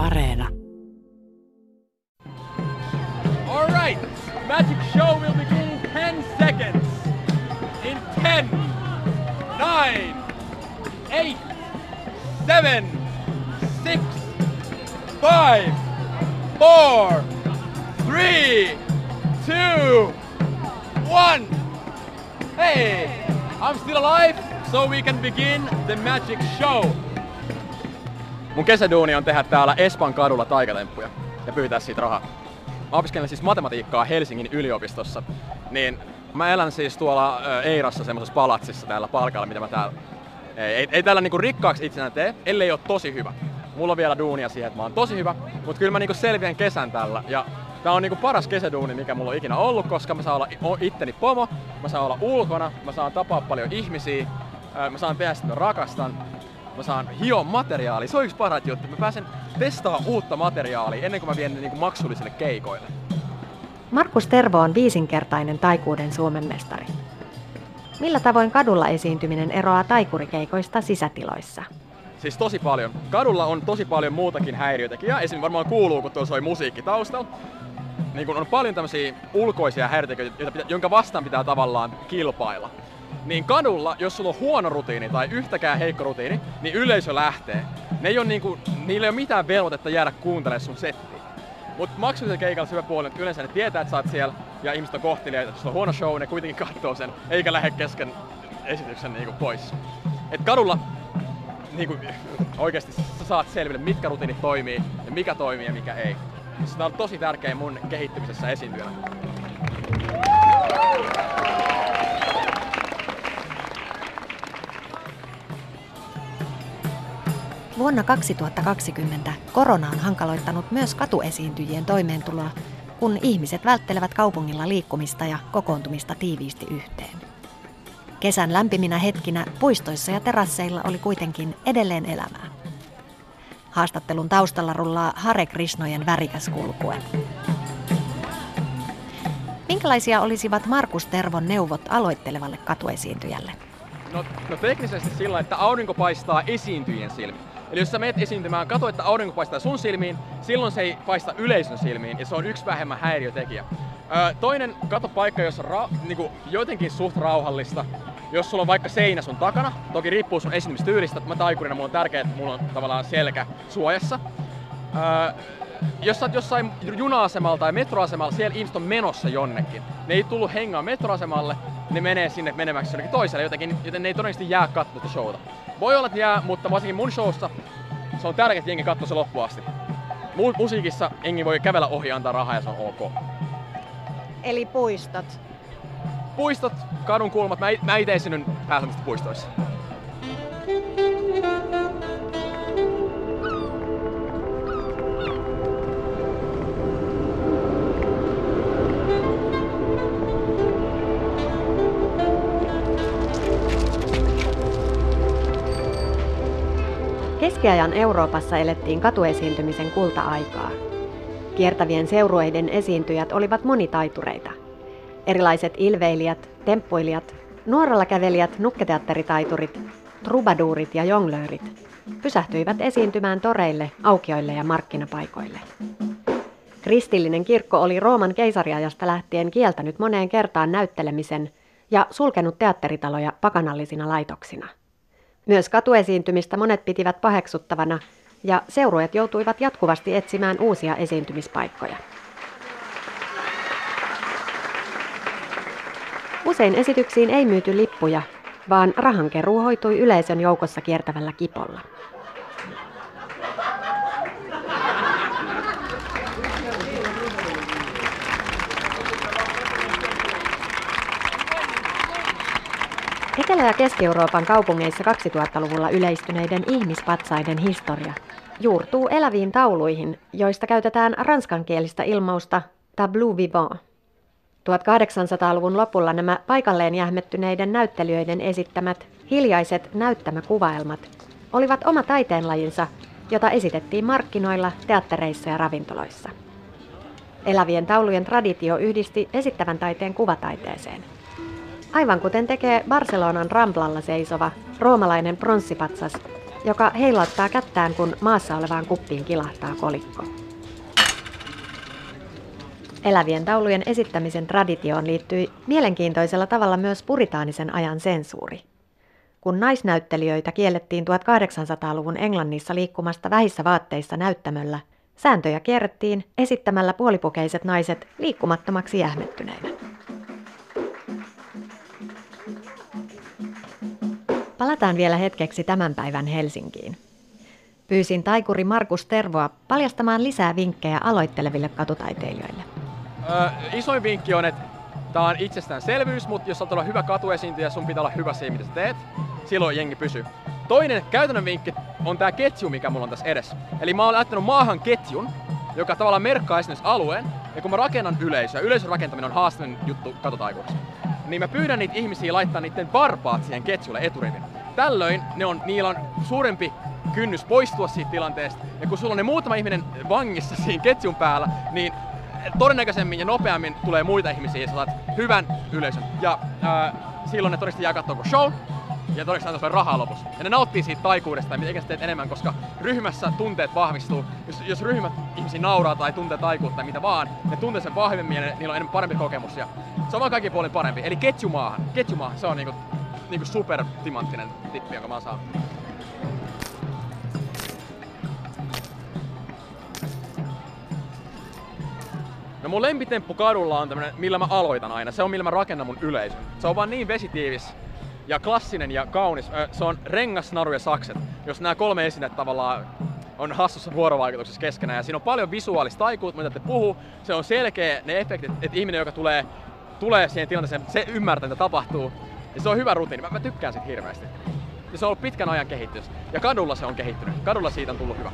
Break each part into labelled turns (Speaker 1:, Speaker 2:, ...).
Speaker 1: Areena.
Speaker 2: All right, magic show will begin in 10 seconds. In 10, 9, 8, 7, 6, 5, 4, 3, 2, 1. Hey, I'm still alive, so we can begin the magic show. Mun kesäduuni on tehdä täällä Espan kadulla taikatemppuja ja pyytää siitä rahaa. Mä opiskelen siis matematiikkaa Helsingin yliopistossa, niin mä elän siis tuolla Eirassa semmoisessa palatsissa täällä palkalla, mitä mä täällä... Ei, ei, ei täällä niinku rikkaaksi itsenä tee, ellei ole tosi hyvä. Mulla on vielä duunia siihen, että mä oon tosi hyvä, mutta kyllä mä niinku selviän kesän tällä. Ja tää on niinku paras kesäduuni, mikä mulla on ikinä ollut, koska mä saan olla itteni pomo, mä saan olla ulkona, mä saan tapaa paljon ihmisiä, mä saan tehdä sitä rakastan, mä saan hio materiaali. Se on yksi parat juttu. Mä pääsen testaamaan uutta materiaalia ennen kuin mä vien ne niin kuin maksullisille keikoille.
Speaker 3: Markus Tervo on viisinkertainen taikuuden Suomen mestari. Millä tavoin kadulla esiintyminen eroaa taikurikeikoista sisätiloissa?
Speaker 2: Siis tosi paljon. Kadulla on tosi paljon muutakin häiriötekijää. Esimerkiksi varmaan kuuluu, kun tuolla soi musiikki taustalla. Niin kun on paljon tämmöisiä ulkoisia häiriötekijöitä, jonka vastaan pitää tavallaan kilpailla. Niin kadulla, jos sulla on huono rutiini tai yhtäkään heikko rutiini, niin yleisö lähtee. Ne ei ole niinku, niillä ei ole mitään velvoitetta jäädä kuuntelemaan sun settiä. Mutta maksullisella keikalla se hyvä puoli, että yleensä ne tietää, että sä oot siellä ja ihmiset on kohtelijoita, että on huono show, ne kuitenkin katsoo sen, eikä lähde kesken esityksen niinku pois. Et kadulla niinku, oikeasti sä saat selville, mitkä rutiinit toimii ja mikä toimii ja mikä ei. Se on tosi tärkeä mun kehittymisessä esiintyjänä.
Speaker 3: Vuonna 2020 korona on hankaloittanut myös katuesiintyjien toimeentuloa, kun ihmiset välttelevät kaupungilla liikkumista ja kokoontumista tiiviisti yhteen. Kesän lämpiminä hetkinä puistoissa ja terasseilla oli kuitenkin edelleen elämää. Haastattelun taustalla rullaa Hare Krishnojen värikäs kulkue. Minkälaisia olisivat Markus Tervon neuvot aloittelevalle katuesiintyjälle?
Speaker 2: No, no teknisesti sillä, että aurinko paistaa esiintyjien silmiin. Eli jos sä menet esiintymään, kato, että aurinko paistaa sun silmiin, silloin se ei paista yleisön silmiin, ja se on yksi vähemmän häiriötekijä. Öö, toinen, kato paikka, on ra- niinku, jotenkin suht rauhallista. Jos sulla on vaikka seinä sun takana, toki riippuu sun esiintymistyylistä, mä taikurina mulla on tärkeää, että mulla on tavallaan selkä suojassa. Öö, jos sä oot jossain juna-asemalla tai metroasemalla, siellä ihmiset on menossa jonnekin. Ne ei tullut hengaa metroasemalle, ne menee sinne menemäksi jonnekin toiselle jotenkin, joten ne ei todennäköisesti jää katsomaan showta. Voi olla, että jää, mutta varsinkin mun showssa se on tärkeää, että jengi katsoo se loppuun asti. Mu- musiikissa jengi voi kävellä ohi ja antaa rahaa ja se on ok.
Speaker 3: Eli puistot?
Speaker 2: Puistot, kadun kulmat. Mä, mä itse esiinnyn pääsemistä puistoissa.
Speaker 3: Keskiajan Euroopassa elettiin katuesiintymisen kulta-aikaa. Kiertävien seurueiden esiintyjät olivat monitaitureita. Erilaiset ilveilijät, temppuilijat, nuoralla kävelijät, nukketeatteritaiturit, trubaduurit ja jonglöörit pysähtyivät esiintymään toreille, aukioille ja markkinapaikoille. Kristillinen kirkko oli Rooman keisariajasta lähtien kieltänyt moneen kertaan näyttelemisen ja sulkenut teatteritaloja pakanallisina laitoksina. Myös katuesiintymistä monet pitivät paheksuttavana ja seurueet joutuivat jatkuvasti etsimään uusia esiintymispaikkoja. Usein esityksiin ei myyty lippuja, vaan rahankeruu hoitui yleisön joukossa kiertävällä kipolla. Etelä- ja Keski-Euroopan kaupungeissa 2000-luvulla yleistyneiden ihmispatsaiden historia juurtuu eläviin tauluihin, joista käytetään ranskankielistä ilmausta tableau vivant. 1800-luvun lopulla nämä paikalleen jähmettyneiden näyttelijöiden esittämät hiljaiset näyttämäkuvaelmat olivat oma taiteenlajinsa, jota esitettiin markkinoilla, teattereissa ja ravintoloissa. Elävien taulujen traditio yhdisti esittävän taiteen kuvataiteeseen. Aivan kuten tekee Barcelonan Ramblalla seisova roomalainen pronssipatsas joka heilauttaa kättään, kun maassa olevaan kuppiin kilahtaa kolikko. Elävien taulujen esittämisen traditioon liittyi mielenkiintoisella tavalla myös puritaanisen ajan sensuuri. Kun naisnäyttelijöitä kiellettiin 1800-luvun Englannissa liikkumasta vähissä vaatteissa näyttämöllä, sääntöjä kierrettiin esittämällä puolipukeiset naiset liikkumattomaksi jähmettyneinä. Palataan vielä hetkeksi tämän päivän Helsinkiin. Pyysin taikuri Markus Tervoa paljastamaan lisää vinkkejä aloitteleville katutaiteilijoille.
Speaker 2: Ö, isoin vinkki on, että tämä on itsestäänselvyys, mutta jos olet olla hyvä katuesiintyjä, sun pitää olla hyvä siinä, mitä sä teet. Silloin jengi pysyy. Toinen käytännön vinkki on tämä ketju, mikä mulla on tässä edessä. Eli mä oon laittanut maahan ketjun, joka tavallaan merkkaa esimerkiksi alueen. Ja kun mä rakennan yleisöä, yleisön rakentaminen on haastavin juttu katutaikuudessa, niin mä pyydän niitä ihmisiä laittaa niiden varpaat siihen ketjulle eturivin. Tällöin ne on, niillä on suurempi kynnys poistua siitä tilanteesta. Ja kun sulla on ne muutama ihminen vangissa siinä ketjun päällä, niin todennäköisemmin ja nopeammin tulee muita ihmisiä ja saat hyvän yleisön. Ja ää, silloin ne todennäköisesti jää koko show ja todennäköisesti antaa rahaa lopussa. Ja ne nauttii siitä taikuudesta, eikä teet enemmän, koska ryhmässä tunteet vahvistuu. Jos, jos ryhmä ihmisi nauraa tai tuntee taikuutta tai mitä vaan, ne tuntee sen vahvemmin ja ne, niillä on enemmän parempi kokemus. Ja se on vaan kaikki puolin parempi. Eli ketjumaahan. Ketjumaahan, se on niinku, niinku super timanttinen tippi, jonka mä saan. No mun lempitemppu kadulla on tämmönen, millä mä aloitan aina. Se on millä mä rakennan mun yleisön. Se on vaan niin vesitiivis ja klassinen ja kaunis. Se on rengas, naru ja sakset. Jos nämä kolme esinettä tavallaan on hassussa vuorovaikutuksessa keskenään. Ja siinä on paljon visuaalista taikuutta, mitä te puhuu. Se on selkeä ne efektit, että ihminen, joka tulee, tulee siihen tilanteeseen, se ymmärtää, mitä tapahtuu. Ja se on hyvä rutiini. Mä, mä tykkään siitä hirveästi. Ja se on ollut pitkän ajan kehitys. Ja kadulla se on kehittynyt. Kadulla siitä on tullut hyvä.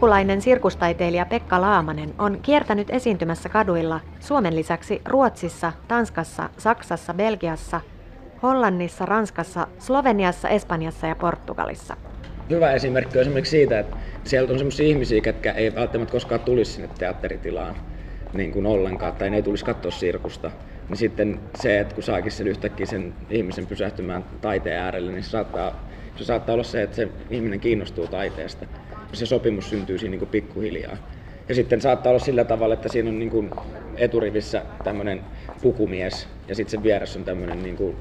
Speaker 3: Turkulainen sirkustaiteilija Pekka Laamanen on kiertänyt esiintymässä kaduilla Suomen lisäksi Ruotsissa, Tanskassa, Saksassa, Belgiassa, Hollannissa, Ranskassa, Sloveniassa, Espanjassa ja Portugalissa.
Speaker 1: Hyvä esimerkki on esimerkiksi siitä, että sieltä on sellaisia ihmisiä, jotka ei välttämättä koskaan tulisi sinne teatteritilaan niin kuin ollenkaan, tai ne ei tulisi katsoa sirkusta. Niin sitten se, että kun saakin sen yhtäkkiä sen ihmisen pysähtymään taiteen äärelle, niin se saattaa, se saattaa olla se, että se ihminen kiinnostuu taiteesta se sopimus syntyy siinä niin pikkuhiljaa. Ja sitten saattaa olla sillä tavalla, että siinä on niin kuin eturivissä tämmöinen pukumies ja sitten sen vieressä on tämmöinen niin kuin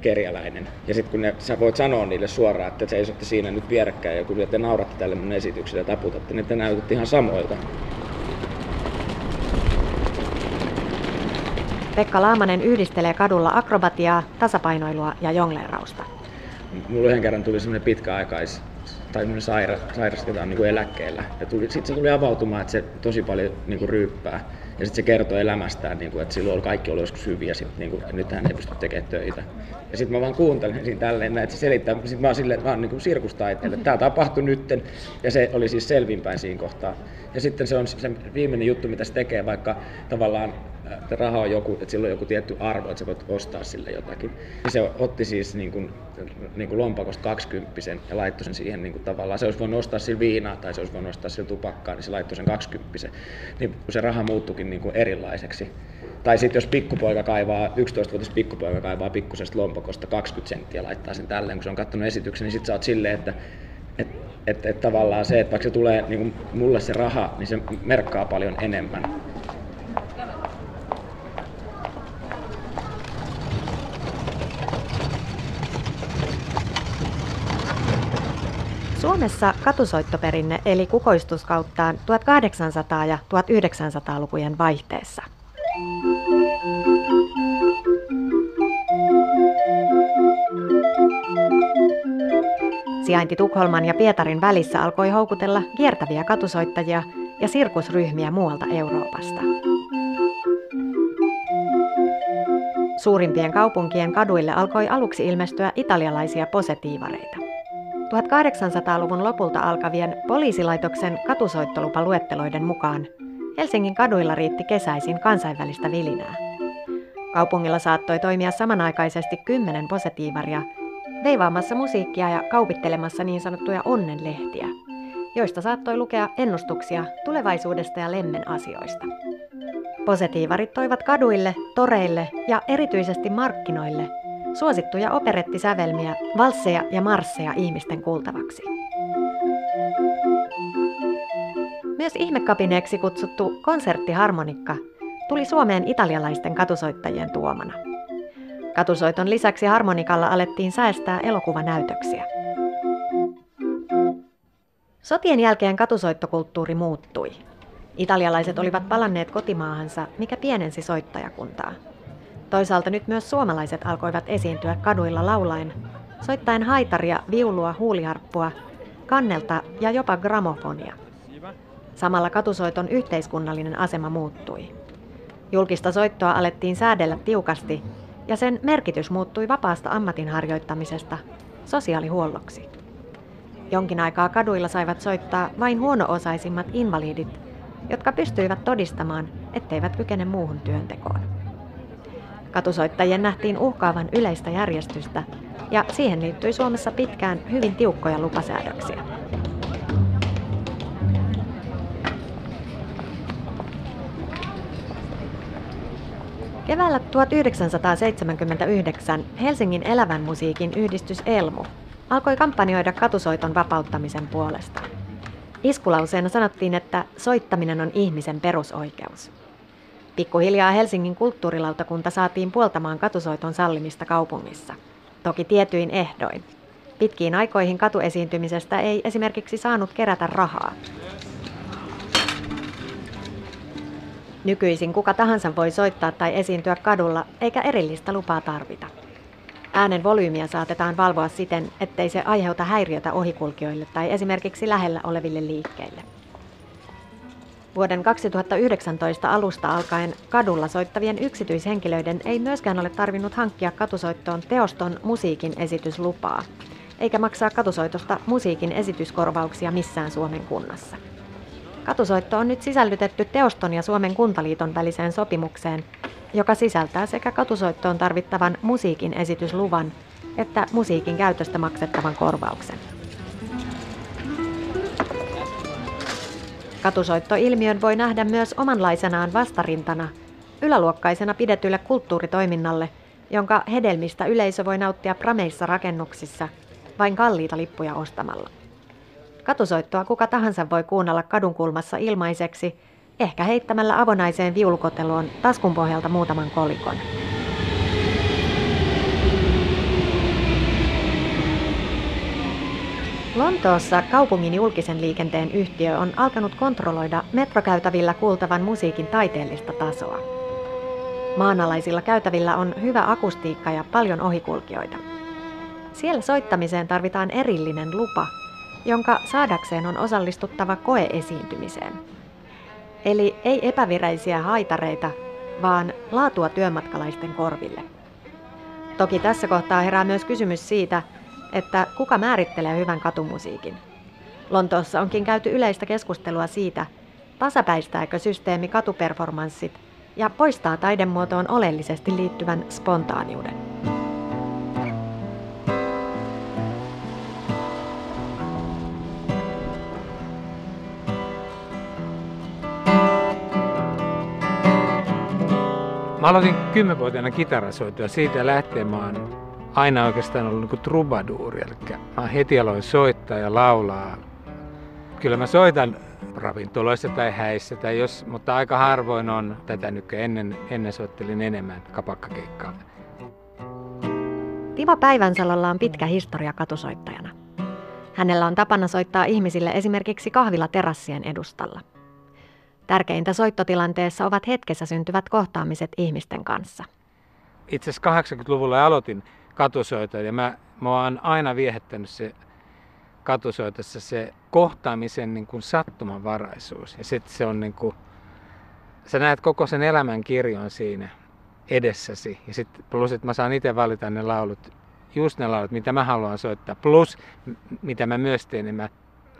Speaker 1: kerjäläinen. Ja sitten kun ne, sä voit sanoa niille suoraan, että seisotte siinä nyt vierekkäin ja kun te nauratte tälle mun esitykselle ja taputatte, niin te näytätte ihan samoilta.
Speaker 3: Pekka Laamanen yhdistelee kadulla akrobatiaa, tasapainoilua ja jongleerausta.
Speaker 1: Mulla yhden kerran tuli semmoinen pitkäaikais tai saira, sairas, joka on niin kuin eläkkeellä. Ja sitten se tuli avautumaan, että se tosi paljon niin kuin ryyppää. Ja sitten se kertoo elämästään, niin kuin, että silloin kaikki oli joskus hyviä, sit, niin kuin, nyt hän ei pysty tekemään töitä. Ja sitten mä vaan kuuntelen siinä tälleen, että se selittää. Sitten mä oon silleen, että mä oon niin sirkustaiteilija, tämä tapahtui nytten, ja se oli siis selvinpäin siinä kohtaa. Ja sitten se on se viimeinen juttu, mitä se tekee, vaikka tavallaan että raha on joku, että sillä on joku tietty arvo, että sä voit ostaa sille jotakin. Ja se otti siis niin kuin, niin kuin lompakosta 20 ja laittoi sen siihen niin kuin tavallaan, se olisi voinut ostaa sillä viinaa tai se olisi voinut ostaa sillä tupakkaa, niin se laittoi sen 20 Niin se raha muuttukin niin kuin erilaiseksi. Tai sitten jos pikkupoika kaivaa, 11-vuotias pikkupoika kaivaa pikkusesta lompakosta 20 senttiä laittaa sen tälleen, kun se on katsonut esityksen, niin sitten sä oot silleen, että että et, et tavallaan se, että vaikka se tulee niin mulle se raha, niin se merkkaa paljon enemmän.
Speaker 3: Suomessa katusoittoperinne eli kukoistuskauttaan 1800- ja 1900-lukujen vaihteessa. Sijainti Tukholman ja Pietarin välissä alkoi houkutella kiertäviä katusoittajia ja sirkusryhmiä muualta Euroopasta. Suurimpien kaupunkien kaduille alkoi aluksi ilmestyä italialaisia posetiivareita. 1800-luvun lopulta alkavien poliisilaitoksen katusoittolupaluetteloiden mukaan Helsingin kaduilla riitti kesäisin kansainvälistä vilinää. Kaupungilla saattoi toimia samanaikaisesti kymmenen positiivaria, veivaamassa musiikkia ja kaupittelemassa niin sanottuja onnenlehtiä, joista saattoi lukea ennustuksia tulevaisuudesta ja lemmen asioista. Positiivarit toivat kaduille, toreille ja erityisesti markkinoille suosittuja operettisävelmiä, valsseja ja marsseja ihmisten kuultavaksi. Myös ihmekapineeksi kutsuttu konserttiharmonikka tuli Suomeen italialaisten katusoittajien tuomana. Katusoiton lisäksi harmonikalla alettiin säästää elokuvanäytöksiä. Sotien jälkeen katusoittokulttuuri muuttui. Italialaiset olivat palanneet kotimaahansa, mikä pienensi soittajakuntaa. Toisaalta nyt myös suomalaiset alkoivat esiintyä kaduilla laulaen, soittaen haitaria, viulua, huuliharppua, kannelta ja jopa gramofonia. Samalla katusoiton yhteiskunnallinen asema muuttui. Julkista soittoa alettiin säädellä tiukasti ja sen merkitys muuttui vapaasta ammatin harjoittamisesta sosiaalihuolloksi. Jonkin aikaa kaduilla saivat soittaa vain huono-osaisimmat invalidit, jotka pystyivät todistamaan, etteivät kykene muuhun työntekoon. Katusoittajien nähtiin uhkaavan yleistä järjestystä ja siihen liittyi Suomessa pitkään hyvin tiukkoja lupasäädöksiä. Keväällä 1979 Helsingin elävän musiikin yhdistys Elmu alkoi kampanjoida katusoiton vapauttamisen puolesta. Iskulauseena sanottiin, että soittaminen on ihmisen perusoikeus. Pikkuhiljaa Helsingin kulttuurilautakunta saatiin puoltamaan katusoiton sallimista kaupungissa. Toki tietyin ehdoin. Pitkiin aikoihin katuesiintymisestä ei esimerkiksi saanut kerätä rahaa. Nykyisin kuka tahansa voi soittaa tai esiintyä kadulla, eikä erillistä lupaa tarvita. Äänen volyymiä saatetaan valvoa siten, ettei se aiheuta häiriötä ohikulkijoille tai esimerkiksi lähellä oleville liikkeille. Vuoden 2019 alusta alkaen kadulla soittavien yksityishenkilöiden ei myöskään ole tarvinnut hankkia katusoittoon teoston musiikin esityslupaa, eikä maksaa katusoitosta musiikin esityskorvauksia missään Suomen kunnassa. Katusoitto on nyt sisällytetty Teoston ja Suomen kuntaliiton väliseen sopimukseen, joka sisältää sekä katusoittoon tarvittavan musiikin esitysluvan että musiikin käytöstä maksettavan korvauksen. Katusoittoilmiön voi nähdä myös omanlaisenaan vastarintana yläluokkaisena pidetylle kulttuuritoiminnalle, jonka hedelmistä yleisö voi nauttia prameissa rakennuksissa vain kalliita lippuja ostamalla. Katusoittoa kuka tahansa voi kuunnella kadunkulmassa ilmaiseksi, ehkä heittämällä avonaiseen viulukoteloon taskun pohjalta muutaman kolikon. Lontoossa kaupungin julkisen liikenteen yhtiö on alkanut kontrolloida metrokäytävillä kuultavan musiikin taiteellista tasoa. Maanalaisilla käytävillä on hyvä akustiikka ja paljon ohikulkijoita. Siellä soittamiseen tarvitaan erillinen lupa, jonka saadakseen on osallistuttava koeesiintymiseen. Eli ei epävireisiä haitareita, vaan laatua työmatkalaisten korville. Toki tässä kohtaa herää myös kysymys siitä, että kuka määrittelee hyvän katumusiikin. Lontoossa onkin käyty yleistä keskustelua siitä, tasapäistääkö systeemi katuperformanssit ja poistaa taidemuotoon oleellisesti liittyvän spontaaniuden.
Speaker 4: Mä aloitin kymmenvuotiaana kitarasoitua. Siitä lähtien mä oon aina oikeastaan ollut niin trubaduuri. Eli mä heti aloin soittaa ja laulaa. Kyllä mä soitan ravintoloissa tai häissä, tai jos, mutta aika harvoin on tätä nyt ennen, ennen soittelin enemmän kapakkakeikkaa.
Speaker 3: Timo Päivänsalolla on pitkä historia katusoittajana. Hänellä on tapana soittaa ihmisille esimerkiksi kahvila terassien edustalla. Tärkeintä soittotilanteessa ovat hetkessä syntyvät kohtaamiset ihmisten kanssa.
Speaker 4: Itse asiassa 80-luvulla aloitin katusoita ja mä, mä oon aina viehättänyt se katusoitossa se kohtaamisen niin kuin sattumanvaraisuus. Ja sitten se on niin kuin, sä näet koko sen elämän kirjon siinä edessäsi. Ja sitten plus, että mä saan itse valita ne laulut, just ne laulut, mitä mä haluan soittaa. Plus, mitä mä myös teen, niin mä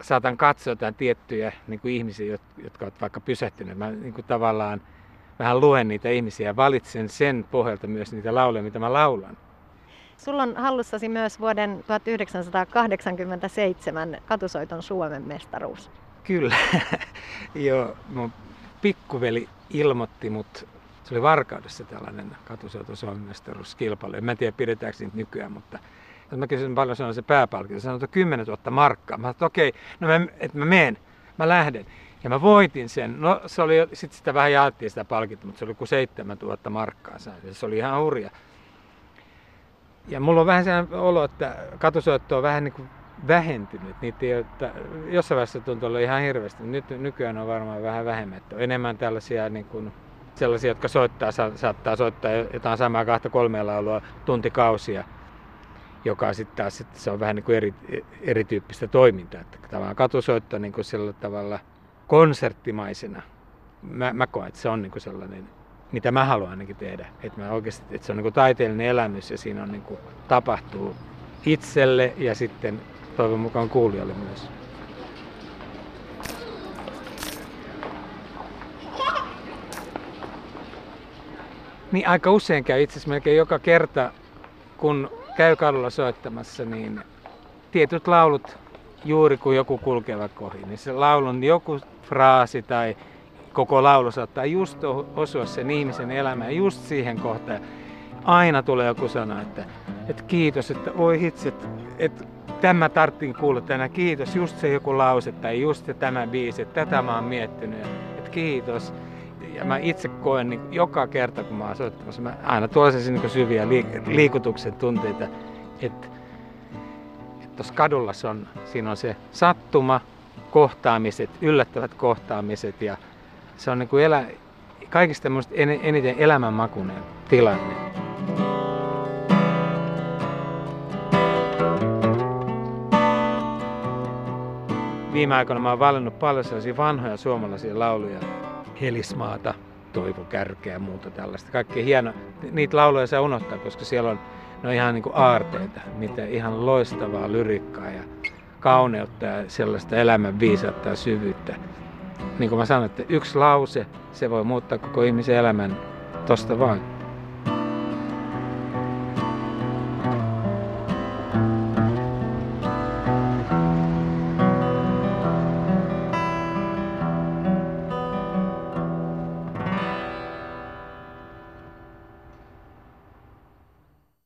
Speaker 4: saatan katsoa jotain tiettyjä niin kuin ihmisiä, jotka ovat vaikka pysähtyneet. Mä niin kuin tavallaan vähän luen niitä ihmisiä ja valitsen sen pohjalta myös niitä lauleja, mitä mä laulan.
Speaker 3: Sulla on hallussasi myös vuoden 1987 katusoiton Suomen mestaruus.
Speaker 4: Kyllä. Joo, mun pikkuveli ilmoitti mut, se oli Varkaudessa tällainen katusoiton Suomen mestaruuskilpailu. En mä tiedä pidetäänkö niitä nykyään, mutta mä kysyin paljon on se pääpalkinto. Sanoin, että 10 000 markkaa. Mä että okei, okay, no mä, että mä menen, mä lähden. Ja mä voitin sen. No se oli, sitten sitä vähän jaettiin sitä palkintoa, mutta se oli kuin 7000 markkaa sain. Se oli ihan hurja. Ja mulla on vähän sellainen olo, että katusoitto on vähän niin kuin vähentynyt. Niitä ei ole, että jossain vaiheessa tuntuu olla ihan hirveästi. Nyt nykyään on varmaan vähän vähemmän. Että on enemmän tällaisia niin kuin, sellaisia, jotka soittaa, saattaa soittaa jotain samaa kahta kolmea laulua tuntikausia joka sitten taas sit se on vähän niin kuin eri, erityyppistä toimintaa. Että tavallaan katusoitto niin kuin sillä tavalla konserttimaisena. Mä, mä koen, että se on niin kuin sellainen, mitä mä haluan ainakin tehdä. Että, mä oikeasti, että se on niin kuin taiteellinen elämys ja siinä on niin kuin, tapahtuu itselle ja sitten toivon mukaan kuulijalle myös. Niin aika usein käy itse asiassa melkein joka kerta, kun käy kadulla soittamassa, niin tietyt laulut, juuri kun joku kulkee ohi, niin se laulun joku fraasi tai koko laulu saattaa just osua sen ihmisen elämään just siihen kohtaan. Aina tulee joku sana, että, että kiitos, että voi hitsi, että, että tämä tarttiin kuulla tänään, kiitos, just se joku lause tai just se tämä biisi, että tätä mä oon miettinyt, että kiitos. Ja mä itse koen niin joka kerta, kun mä oon soittamassa, mä aina tuon niin syviä liikutuksen tunteita, että tuossa kadulla se on, siinä on se sattuma, kohtaamiset, yllättävät kohtaamiset ja se on niin kuin elä, kaikista en, eniten elämänmakuinen tilanne. Viime aikoina mä oon valinnut paljon sellaisia vanhoja suomalaisia lauluja, Helismaata, Toivo Kärkeä ja muuta tällaista. Kaikki hieno. Niitä lauloja saa unohtaa, koska siellä on, ne on ihan niin kuin aarteita, niitä ihan loistavaa lyrikkaa ja kauneutta ja sellaista elämän viisautta ja syvyyttä. Niin kuin mä sanoin, että yksi lause, se voi muuttaa koko ihmisen elämän tosta vaan.